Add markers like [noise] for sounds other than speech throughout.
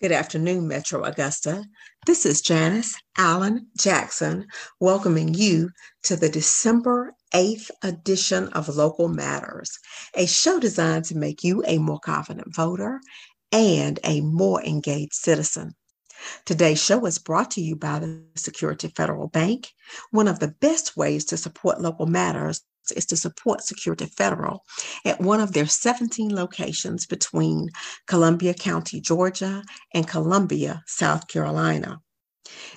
Good afternoon, Metro Augusta. This is Janice Allen Jackson welcoming you to the December 8th edition of Local Matters, a show designed to make you a more confident voter and a more engaged citizen. Today's show is brought to you by the Security Federal Bank. One of the best ways to support local matters is to support Security Federal at one of their 17 locations between Columbia County, Georgia, and Columbia, South Carolina.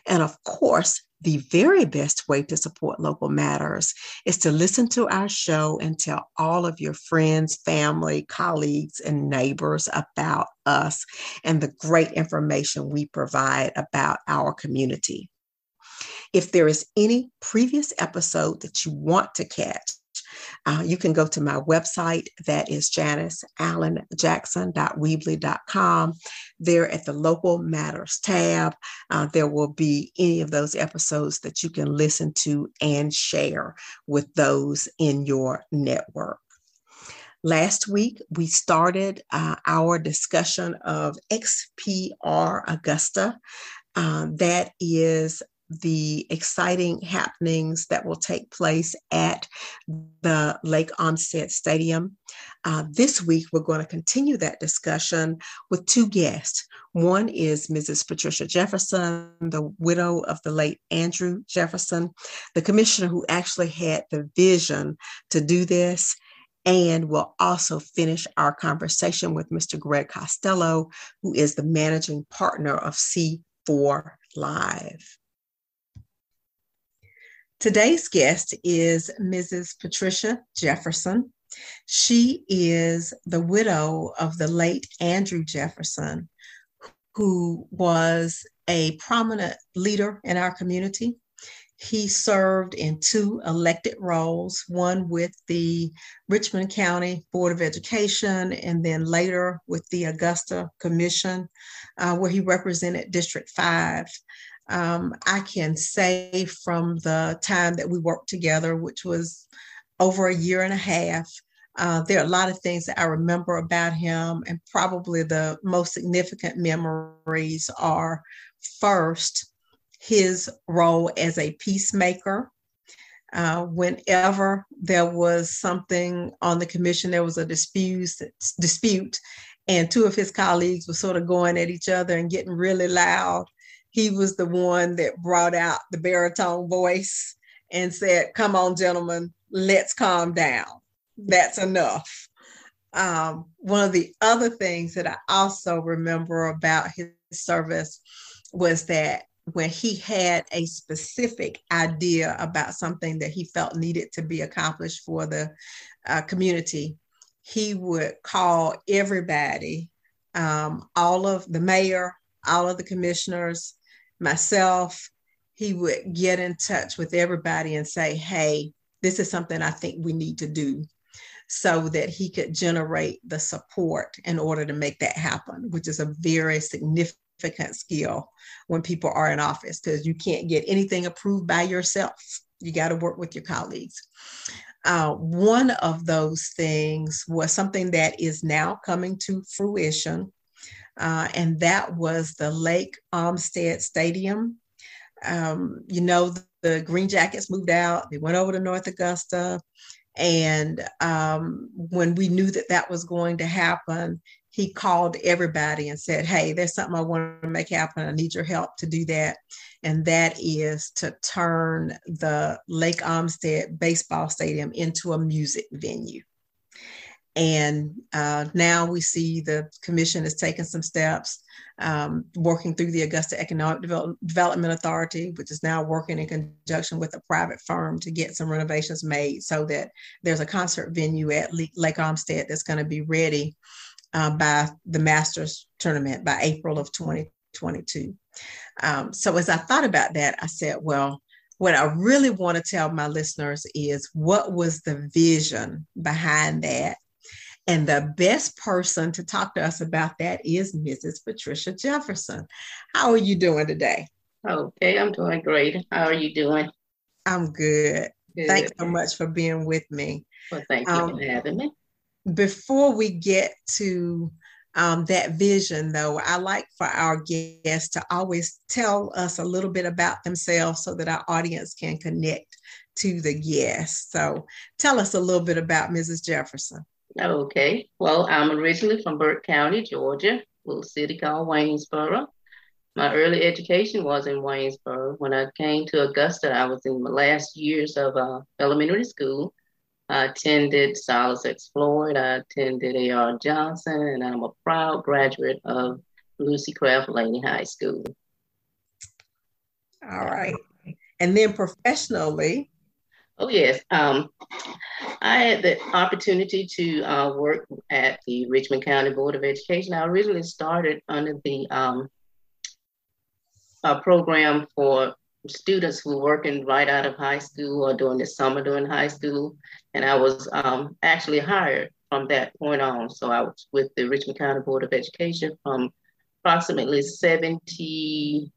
And of course, the very best way to support local matters is to listen to our show and tell all of your friends, family, colleagues, and neighbors about us and the great information we provide about our community. If there is any previous episode that you want to catch, uh, you can go to my website, that is janiceallenjackson.weebly.com. There at the Local Matters tab, uh, there will be any of those episodes that you can listen to and share with those in your network. Last week, we started uh, our discussion of XPR Augusta. Uh, that is the exciting happenings that will take place at the Lake Olmstead Stadium. Uh, this week, we're going to continue that discussion with two guests. One is Mrs. Patricia Jefferson, the widow of the late Andrew Jefferson, the commissioner who actually had the vision to do this. And we'll also finish our conversation with Mr. Greg Costello, who is the managing partner of C4 Live. Today's guest is Mrs. Patricia Jefferson. She is the widow of the late Andrew Jefferson, who was a prominent leader in our community. He served in two elected roles, one with the Richmond County Board of Education, and then later with the Augusta Commission, uh, where he represented District 5 um, I can say from the time that we worked together, which was over a year and a half, uh, there are a lot of things that I remember about him, and probably the most significant memories are first his role as a peacemaker. Uh, whenever there was something on the commission, there was a dispute, dispute, and two of his colleagues were sort of going at each other and getting really loud he was the one that brought out the baritone voice and said, Come on, gentlemen, let's calm down. That's enough. Um, one of the other things that I also remember about his service was that when he had a specific idea about something that he felt needed to be accomplished for the uh, community, he would call everybody, um, all of the mayor, all of the commissioners, myself, he would get in touch with everybody and say, hey, this is something I think we need to do so that he could generate the support in order to make that happen, which is a very significant skill when people are in office because you can't get anything approved by yourself. You got to work with your colleagues. Uh, one of those things was something that is now coming to fruition uh, and that was the Lake Olmstead Stadium. Um, you know, the, the, Green Jackets moved out, they went over to North Augusta. And um, when we knew that that was going to happen, he called everybody and said, Hey, there's something I want to make happen. I need your help to do that. And that is to turn the Lake Olmstead Baseball Stadium into a music venue. And uh, now we see the commission has taken some steps, um, working through the Augusta Economic Devel- Development Authority, which is now working in conjunction with a private firm to get some renovations made so that there's a concert venue at Le- Lake Olmstead that's going to be ready uh, by the Masters tournament by April of 2022. Um, so as I thought about that, I said, well, what I really want to tell my listeners is what was the vision behind that and the best person to talk to us about that is Mrs. Patricia Jefferson. How are you doing today? Okay, I'm doing great. How are you doing? I'm good. good. Thanks so much for being with me. Well, thank you um, for having me. Before we get to um, that vision, though, I like for our guests to always tell us a little bit about themselves so that our audience can connect to the guest. So tell us a little bit about Mrs. Jefferson. Okay. Well, I'm originally from Burke County, Georgia, a little city called Waynesboro. My early education was in Waynesboro. When I came to Augusta, I was in my last years of uh, elementary school. I attended Silas X. Floyd, I attended A.R. Johnson, and I'm a proud graduate of Lucy Craft Laney High School. All right. And then professionally, Oh, yes. Um, I had the opportunity to uh, work at the Richmond County Board of Education. I originally started under the um, program for students who were working right out of high school or during the summer during high school. And I was um, actually hired from that point on. So I was with the Richmond County Board of Education from approximately 79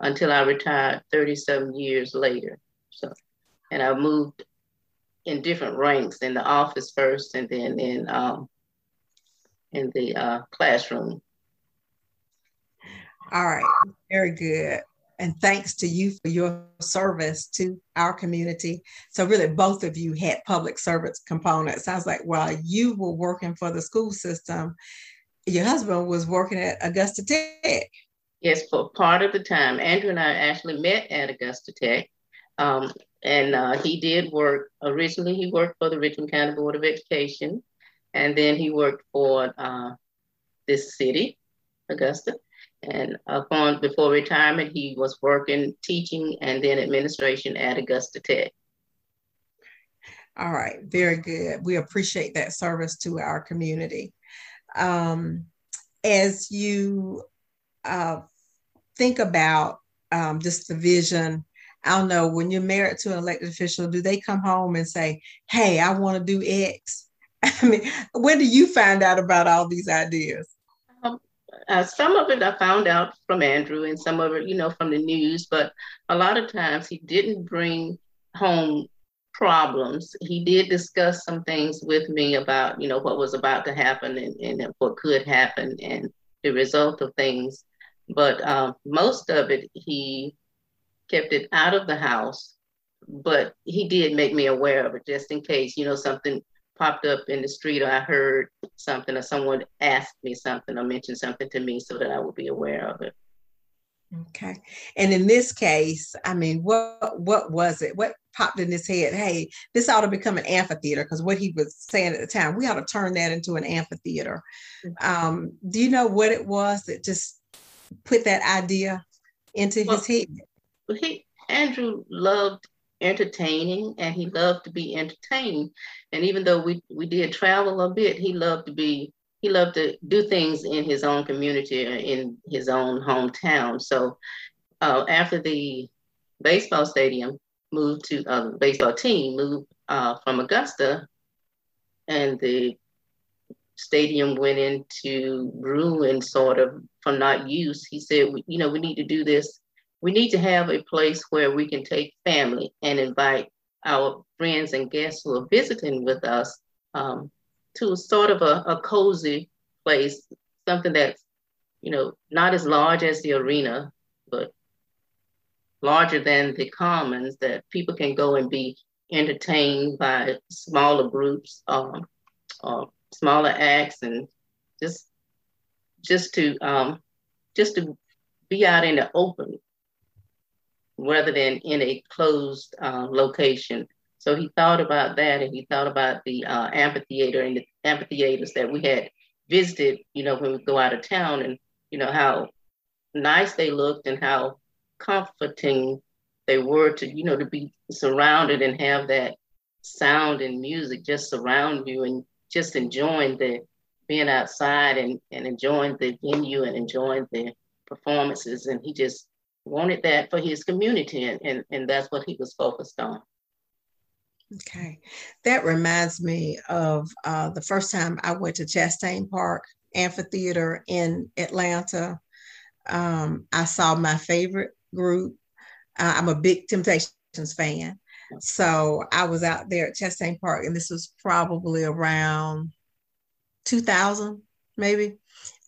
until I retired 37 years later. So, and I moved in different ranks in the office first, and then in um, in the uh, classroom. All right, very good. And thanks to you for your service to our community. So, really, both of you had public service components. I was like, while you were working for the school system, your husband was working at Augusta Tech. Yes, for part of the time. Andrew and I actually met at Augusta Tech. Um, and uh, he did work, originally he worked for the Richmond County Board of Education, and then he worked for uh, this city, Augusta. And upon before retirement, he was working teaching and then administration at Augusta Tech. All right, very good. We appreciate that service to our community. Um, as you uh, think about um, just the vision I don't know, when you're married to an elected official, do they come home and say, hey, I want to do X? [laughs] I mean, when do you find out about all these ideas? Um, uh, some of it I found out from Andrew and some of it, you know, from the news, but a lot of times he didn't bring home problems. He did discuss some things with me about, you know, what was about to happen and, and what could happen and the result of things. But um, most of it, he kept it out of the house, but he did make me aware of it just in case, you know, something popped up in the street or I heard something or someone asked me something or mentioned something to me so that I would be aware of it. Okay. And in this case, I mean, what what was it? What popped in his head? Hey, this ought to become an amphitheater because what he was saying at the time, we ought to turn that into an amphitheater. Mm-hmm. Um, do you know what it was that just put that idea into well, his head? He Andrew loved entertaining and he loved to be entertained. And even though we, we did travel a bit, he loved to be he loved to do things in his own community in his own hometown. So uh, after the baseball stadium moved to uh, baseball team moved uh, from Augusta and the stadium went into ruin sort of from not use, he said, you know, we need to do this we need to have a place where we can take family and invite our friends and guests who are visiting with us um, to sort of a, a cozy place, something that's, you know, not as large as the arena, but larger than the commons that people can go and be entertained by smaller groups, um, uh, smaller acts, and just just to um, just to be out in the open rather than in a closed uh, location. So he thought about that and he thought about the uh, amphitheater and the amphitheaters that we had visited, you know, when we go out of town and, you know, how nice they looked and how comforting they were to, you know, to be surrounded and have that sound and music just surround you and just enjoying the being outside and, and enjoying the venue and enjoying the performances. And he just wanted that for his community, and, and, and that's what he was focused on. Okay, that reminds me of uh, the first time I went to Chastain Park Amphitheater in Atlanta. Um, I saw my favorite group. Uh, I'm a big Temptations fan. So I was out there at Chastain Park, and this was probably around 2000 maybe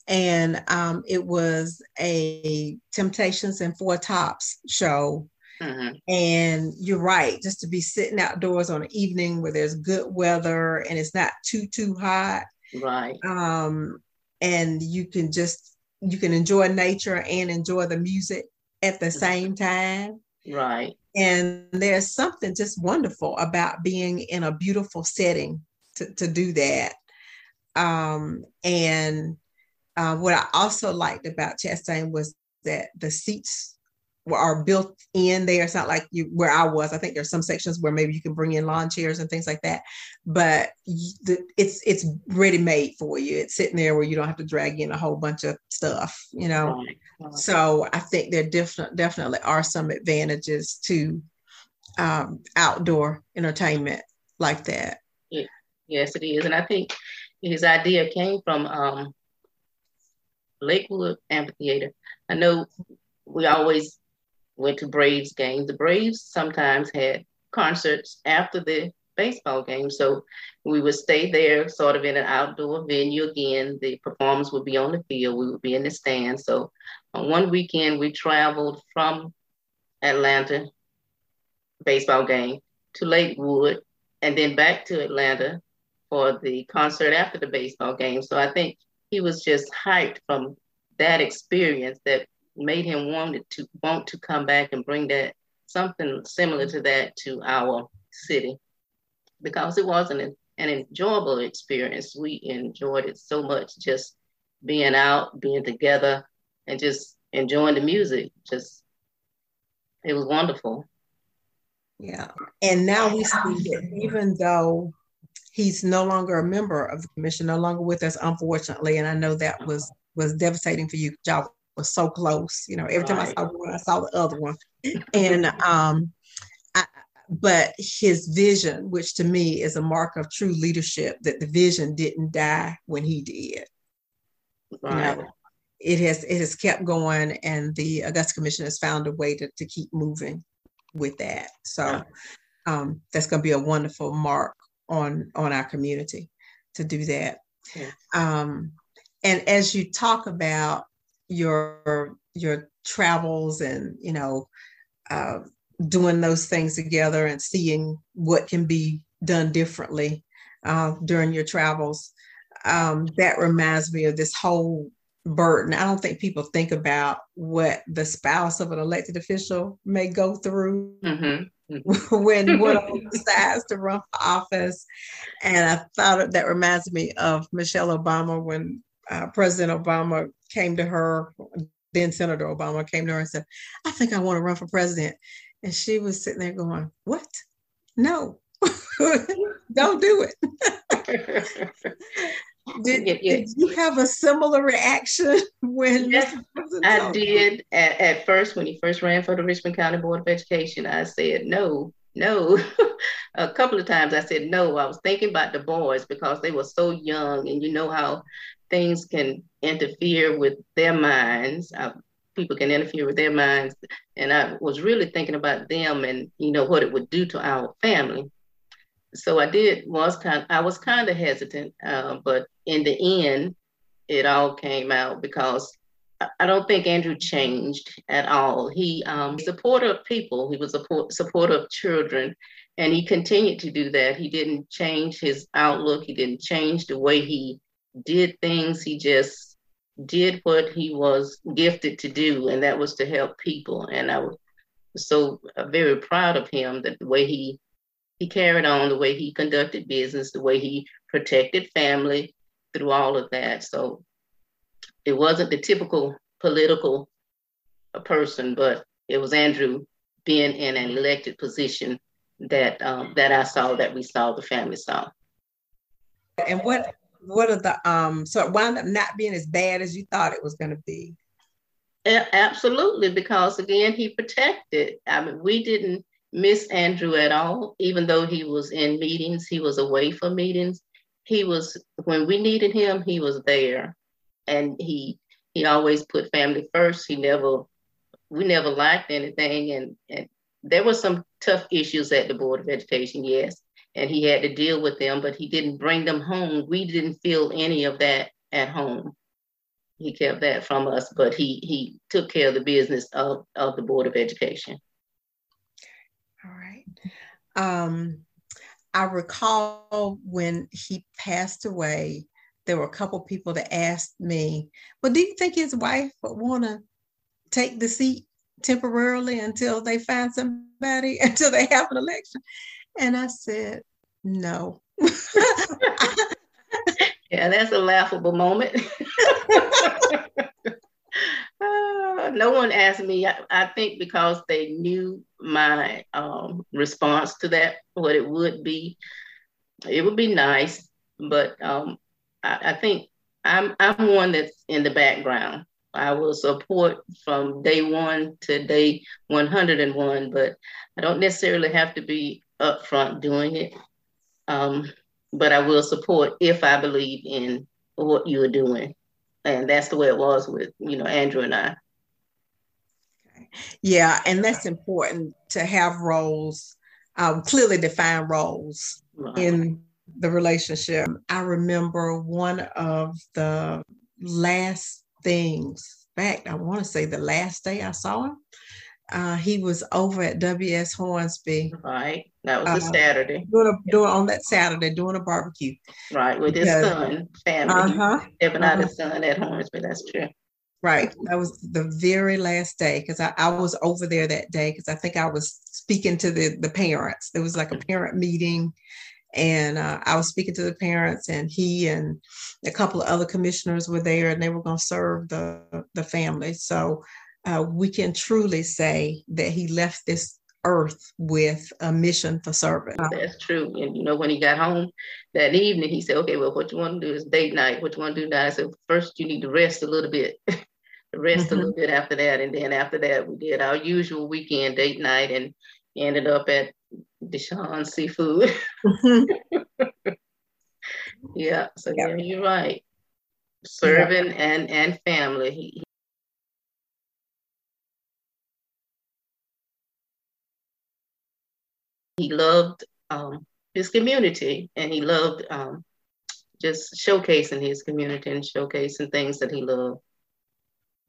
and um, it was a temptations and four tops show. Mm-hmm. and you're right just to be sitting outdoors on an evening where there's good weather and it's not too too hot right. um, and you can just you can enjoy nature and enjoy the music at the mm-hmm. same time. Right. And there's something just wonderful about being in a beautiful setting to, to do that. Um, and uh, what I also liked about Chastain was that the seats are built in there. It's not like you where I was. I think there's some sections where maybe you can bring in lawn chairs and things like that, but the, it's it's ready made for you. It's sitting there where you don't have to drag in a whole bunch of stuff, you know. So I think there definitely definitely are some advantages to um, outdoor entertainment like that. Yeah. Yes, it is, and I think his idea came from um, Lakewood Amphitheater. I know we always went to Braves games. The Braves sometimes had concerts after the baseball game. So we would stay there sort of in an outdoor venue again. The performance would be on the field. We would be in the stands. So on one weekend, we traveled from Atlanta baseball game to Lakewood and then back to Atlanta for the concert after the baseball game. So I think he was just hyped from that experience that made him wanted to want to come back and bring that something similar to that to our city because it was an, an enjoyable experience. We enjoyed it so much just being out, being together, and just enjoying the music. Just it was wonderful. Yeah. And now we see that even though he's no longer a member of the commission, no longer with us, unfortunately. And I know that was was devastating for you. Y'all was so close. You know, every time I saw one, I saw the other one. and um, I, but his vision, which to me is a mark of true leadership, that the vision didn't die when he did. Right. You know, it has it has kept going, and the Augusta Commission has found a way to, to keep moving with that. So um, that's going to be a wonderful mark on on our community to do that. Yeah. Um, and as you talk about your your travels and you know uh, doing those things together and seeing what can be done differently uh, during your travels, um, that reminds me of this whole burden. I don't think people think about what the spouse of an elected official may go through. Mm-hmm. [laughs] when one decides to run for office. And I thought that reminds me of Michelle Obama when uh, President Obama came to her, then Senator Obama came to her and said, I think I want to run for president. And she was sitting there going, What? No, [laughs] don't do it. [laughs] Did, did, you have a similar reaction [laughs] when yes, I did. At, at first when he first ran for the Richmond County Board of Education I said no no. [laughs] A couple of times I said no. I was thinking about the boys because they were so young and you know how things can interfere with their minds uh, people can interfere with their minds. And I was really thinking about them and you know what it would do to our family so I did was kind I was kind of hesitant, uh, but in the end, it all came out because I don't think Andrew changed at all. He um, supporter of people. He was a supporter of children, and he continued to do that. He didn't change his outlook. He didn't change the way he did things. He just did what he was gifted to do, and that was to help people. And I was so uh, very proud of him that the way he he carried on the way he conducted business, the way he protected family through all of that. So it wasn't the typical political person, but it was Andrew being in an elected position that um, that I saw, that we saw, the family saw. And what what are the um so it wound up not being as bad as you thought it was going to be? Absolutely, because again, he protected. I mean, we didn't miss Andrew at all, even though he was in meetings, he was away from meetings. He was when we needed him, he was there. And he he always put family first. He never we never lacked anything and, and there were some tough issues at the Board of Education, yes. and he had to deal with them, but he didn't bring them home. We didn't feel any of that at home. He kept that from us, but he he took care of the business of, of the Board of Education. All right. Um, I recall when he passed away, there were a couple people that asked me, "Well, do you think his wife would want to take the seat temporarily until they find somebody [laughs] until they have an election?" And I said, "No." [laughs] yeah, that's a laughable moment. [laughs] uh, no one asked me. I, I, think because they knew my um, response to that, what it would be. It would be nice, but um, I, I think I'm I'm one that's in the background. I will support from day one to day 101, but I don't necessarily have to be upfront doing it. Um, but I will support if I believe in what you are doing. And that's the way it was with, you know, Andrew and I. Yeah, and that's important to have roles, um, clearly defined roles right. in the relationship. I remember one of the last things, in fact, I want to say the last day I saw him. Uh, he was over at W.S. Hornsby. Right. That was a uh, Saturday. Doing, a, doing on that Saturday, doing a barbecue. Right, with because, his son, family. Uh-huh. Stepping uh-huh. out his son at Hornsby. That's true. Right. That was the very last day because I, I was over there that day because I think I was speaking to the, the parents. There was like a parent meeting and uh, I was speaking to the parents, and he and a couple of other commissioners were there, and they were going to serve the the family. So uh, we can truly say that he left this earth with a mission for service. That's true. And you know, when he got home that evening, he said, "Okay, well, what you want to do is date night. What you want to do now?" I said, first you need to rest a little bit." [laughs] rest mm-hmm. a little bit after that and then after that we did our usual weekend date night and ended up at Deshaun Seafood. [laughs] Mm-hmm. yeah, so yeah. yeah, you're right. Serving yeah. and and family. He, he loved um, his community and he loved um, just showcasing his community and showcasing things that he loved.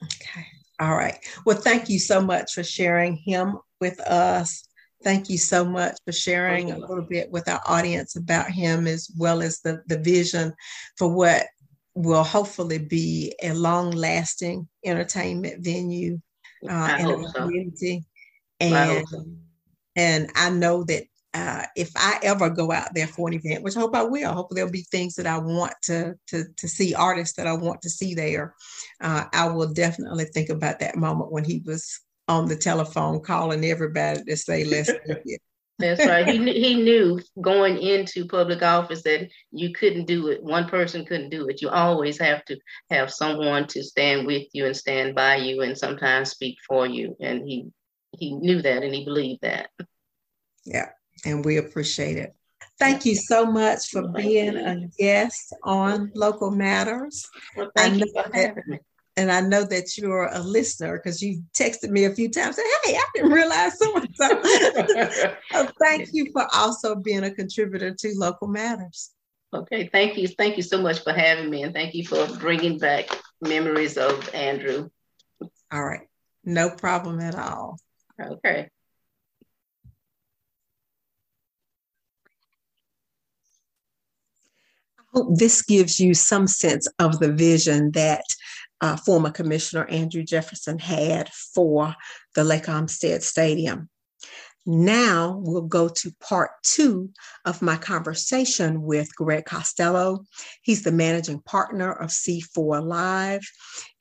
Okay. All right. Well, thank you so much for sharing him with us. Thank you so much for sharing a little bit with our audience about him as well as the, the vision for what will hopefully be a long lasting entertainment venue uh, in the community. So. And, and I know that uh, if I ever go out there for an event, which I hope I will, I hope there'll be things that I want to to to see, artists that I want to see there. Uh, I will definitely think about that moment when he was on the telephone calling everybody to say, "Let's [laughs] That's right. He he knew going into public office that you couldn't do it. One person couldn't do it. You always have to have someone to stand with you and stand by you, and sometimes speak for you. And he he knew that, and he believed that. Yeah and we appreciate it. Thank you so much for being a guest on Local Matters. Well, thank you for having me. And I know that you're a listener because you texted me a few times. Said, "Hey, I didn't realize so and so." so [laughs] oh, thank you for also being a contributor to Local Matters. Okay, thank you, thank you so much for having me, and thank you for bringing back memories of Andrew. All right, no problem at all. Okay. I hope this gives you some sense of the vision that uh, former Commissioner Andrew Jefferson had for the Lake Olmstead Stadium. Now we'll go to part two of my conversation with Greg Costello. He's the managing partner of C4 Live.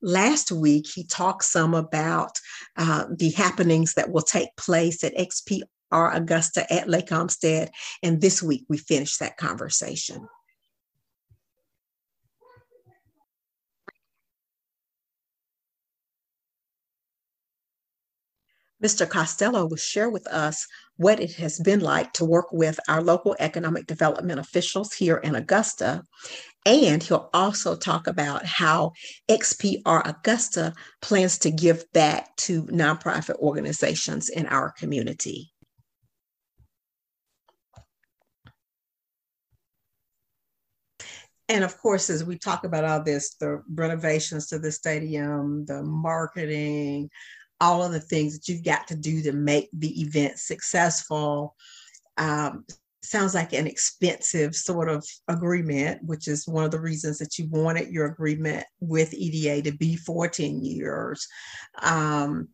Last week, he talked some about uh, the happenings that will take place at XPR Augusta at Lake Olmstead. And this week, we finished that conversation. Mr. Costello will share with us what it has been like to work with our local economic development officials here in Augusta. And he'll also talk about how XPR Augusta plans to give back to nonprofit organizations in our community. and of course, as we talk about all this, the renovations to the stadium, the marketing, all of the things that you've got to do to make the event successful. Um, sounds like an expensive sort of agreement, which is one of the reasons that you wanted your agreement with EDA to be 14 years. Um,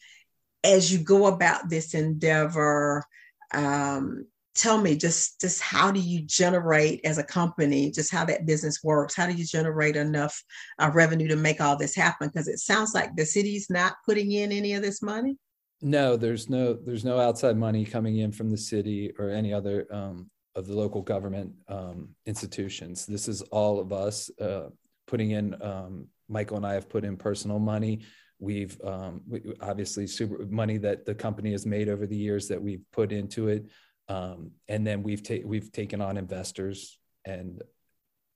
as you go about this endeavor, um, tell me just just how do you generate as a company just how that business works? How do you generate enough uh, revenue to make all this happen? Because it sounds like the city's not putting in any of this money. No there's no there's no outside money coming in from the city or any other um, of the local government um, institutions. This is all of us uh, putting in um, michael and i have put in personal money. We've um, we, obviously super money that the company has made over the years that we've put into it um, and then we've ta- we've taken on investors and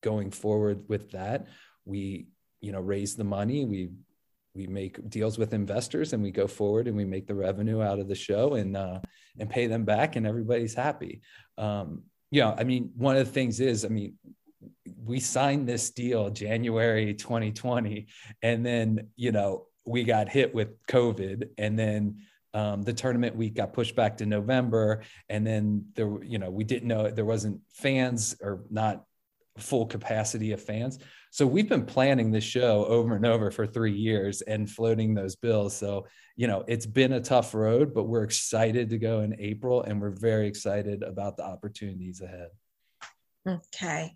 going forward with that we you know raise the money we we make deals with investors and we go forward and we make the revenue out of the show and uh, and pay them back and everybody's happy. Um, you know i mean one of the things is i mean we signed this deal january 2020 and then you know we got hit with covid and then um, the tournament week got pushed back to November, and then there, you know, we didn't know there wasn't fans or not full capacity of fans. So we've been planning this show over and over for three years and floating those bills. So you know, it's been a tough road, but we're excited to go in April, and we're very excited about the opportunities ahead. Okay.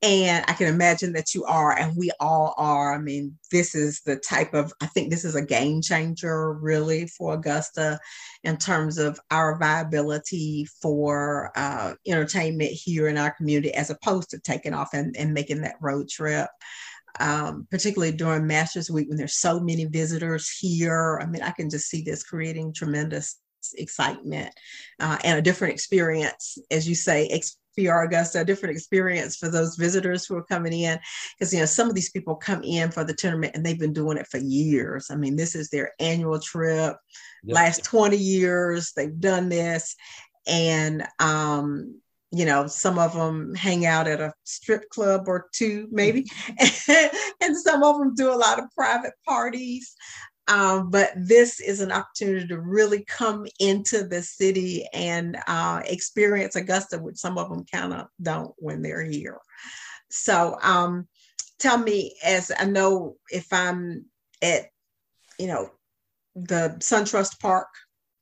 And I can imagine that you are, and we all are. I mean, this is the type of, I think this is a game changer really for Augusta in terms of our viability for uh, entertainment here in our community, as opposed to taking off and, and making that road trip. Um, particularly during Masters Week when there's so many visitors here. I mean, I can just see this creating tremendous excitement uh, and a different experience, as you say, ex- PR Augusta, a different experience for those visitors who are coming in. Because, you know, some of these people come in for the tournament and they've been doing it for years. I mean, this is their annual trip, yep. last 20 years, they've done this. And, um, you know, some of them hang out at a strip club or two, maybe, [laughs] and some of them do a lot of private parties. Um, but this is an opportunity to really come into the city and uh, experience Augusta, which some of them kind of don't when they're here. So um, tell me, as I know, if I'm at, you know, the SunTrust Park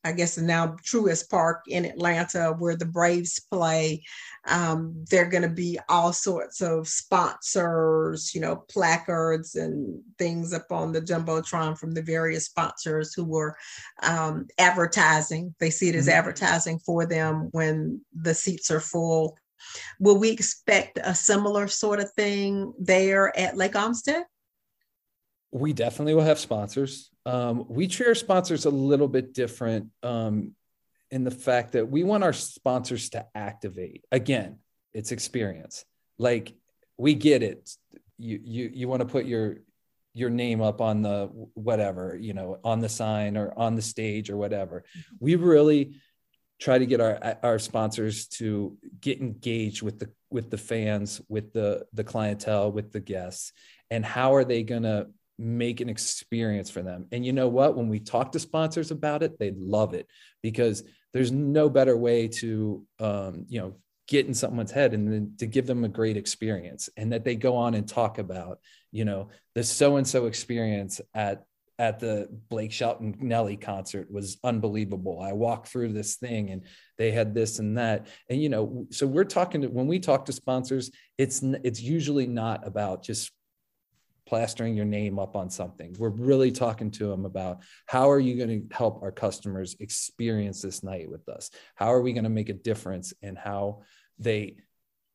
I guess now Truist Park in Atlanta, where the Braves play. Um, there are going to be all sorts of sponsors, you know, placards and things up on the jumbotron from the various sponsors who were um, advertising. They see it as mm-hmm. advertising for them when the seats are full. Will we expect a similar sort of thing there at Lake Olmstead? We definitely will have sponsors. Um, we treat our sponsors a little bit different um, in the fact that we want our sponsors to activate. Again, it's experience. Like we get it. You you you want to put your your name up on the whatever you know on the sign or on the stage or whatever. We really try to get our our sponsors to get engaged with the with the fans, with the the clientele, with the guests, and how are they going to make an experience for them. And you know what? When we talk to sponsors about it, they love it because there's no better way to, um, you know, get in someone's head and then to give them a great experience and that they go on and talk about, you know, the so and so experience at at the Blake Shelton Nelly concert was unbelievable. I walked through this thing and they had this and that. And you know, so we're talking to when we talk to sponsors, it's it's usually not about just plastering your name up on something. We're really talking to them about how are you going to help our customers experience this night with us? How are we going to make a difference in how they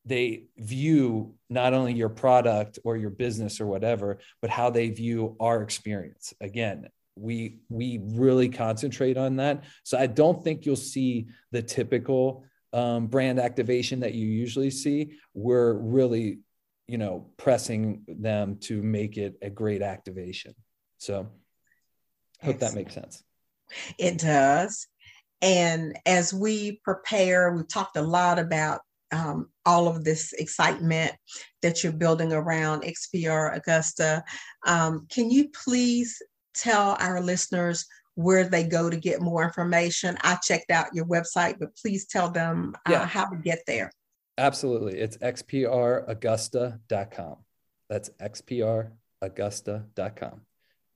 they view not only your product or your business or whatever, but how they view our experience. Again, we we really concentrate on that. So I don't think you'll see the typical um, brand activation that you usually see. We're really you know pressing them to make it a great activation so hope that makes sense it does and as we prepare we've talked a lot about um, all of this excitement that you're building around XPR Augusta. Um, can you please tell our listeners where they go to get more information? I checked out your website, but please tell them uh, yeah. how to get there. Absolutely. It's xpraugusta.com. That's xpraugusta.com.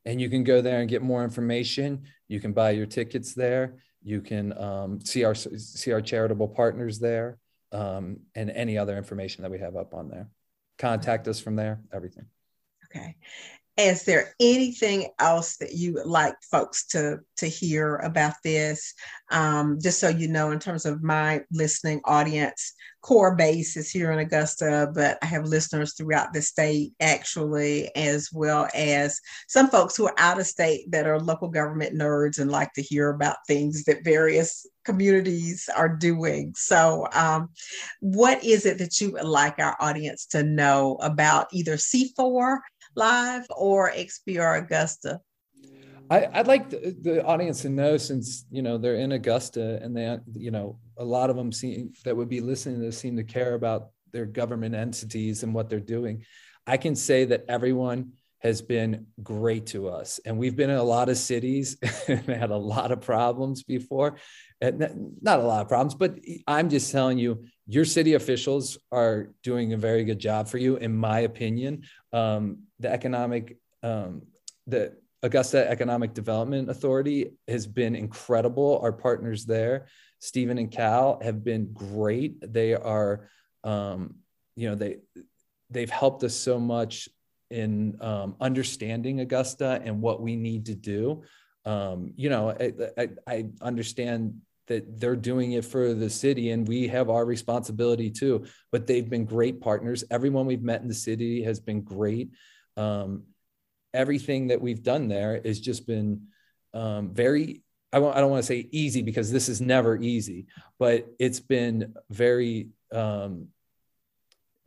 And you can go there and get more information. You can buy your tickets there. You can um, see our see our charitable partners there, um, and any other information that we have up on there. Contact us from there. Everything. Okay is there anything else that you would like folks to to hear about this? Um, just so you know in terms of my listening audience core base is here in augusta but i have listeners throughout the state actually as well as some folks who are out of state that are local government nerds and like to hear about things that various communities are doing. So um, what is it that you would like our audience to know about either c4 live or XPR Augusta? I, would like the, the, audience to know since you know they're in Augusta and they you know a lot of them seem that would be listening to seem to care about their government entities and what they're doing. I can say that everyone has been great to us, and we've been in a lot of cities [laughs] and had a lot of problems before, and not a lot of problems, but I'm just telling you, your city officials are doing a very good job for you, in my opinion. Um, the economic, um, the Augusta Economic Development Authority has been incredible. Our partners there, Stephen and Cal, have been great. They are, um, you know, they they've helped us so much in um, understanding Augusta and what we need to do. Um, you know, I, I, I, understand that they're doing it for the city and we have our responsibility too, but they've been great partners. Everyone we've met in the city has been great um, everything that we've done there has just been um, very I, I don't want to say easy because this is never easy but it's been very um,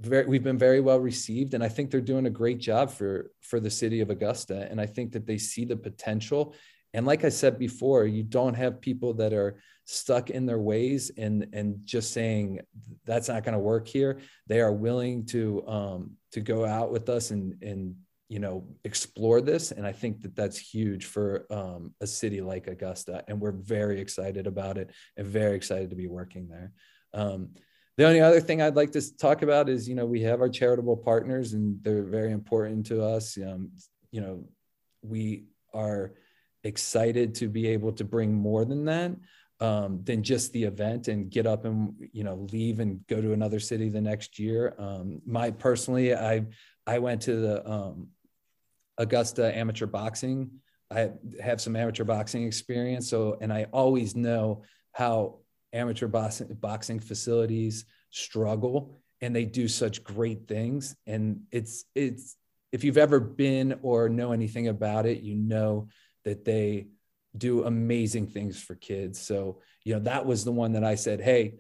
very we've been very well received and i think they're doing a great job for for the city of augusta and i think that they see the potential. And like i said before you don't have people that are stuck in their ways and and just saying that's not going to work here. They are willing to um to go out with us and and you know explore this. And i think that that's huge for um, a city like augusta. And we're very excited about it and very excited to be working there. Um, the only other thing i'd like to talk about is you know we have our charitable partners and they're very important to us. Um, you know we are excited to be able to bring more than that um, than just the event and get up and you know leave and go to another city the next year. Um, my personally, I I went to the um, Augusta Amateur Boxing. I have some amateur boxing experience, so and I always know how amateur boxing, boxing facilities struggle, and they do such great things. And it's it's if you've ever been or know anything about it, you know that they do amazing things for kids. So, you know, that was the one that I said, Hey,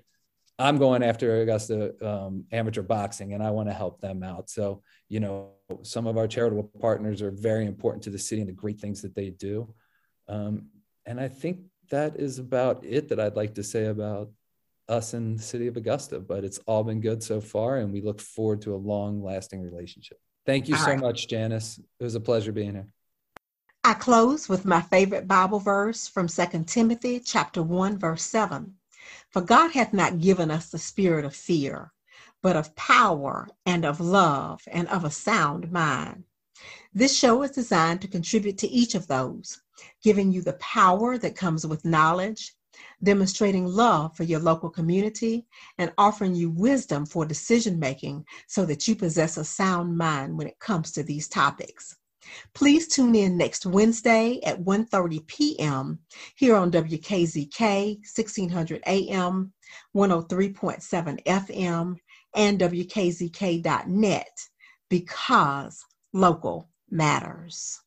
I'm going after Augusta um, amateur boxing and I want to help them out. So, you know, some of our charitable partners are very important to the city and the great things that they do. Um, and I think that is about it that I'd like to say about us and the city of Augusta, but it's all been good so far. And we look forward to a long lasting relationship. Thank you all so right. much, Janice. It was a pleasure being here. I close with my favorite Bible verse from 2 Timothy chapter 1 verse 7. For God hath not given us the spirit of fear, but of power and of love and of a sound mind. This show is designed to contribute to each of those, giving you the power that comes with knowledge, demonstrating love for your local community, and offering you wisdom for decision making so that you possess a sound mind when it comes to these topics. Please tune in next Wednesday at 1:30 p.m. here on WKZK 1600 AM, 103.7 FM, and WKZK.net because local matters.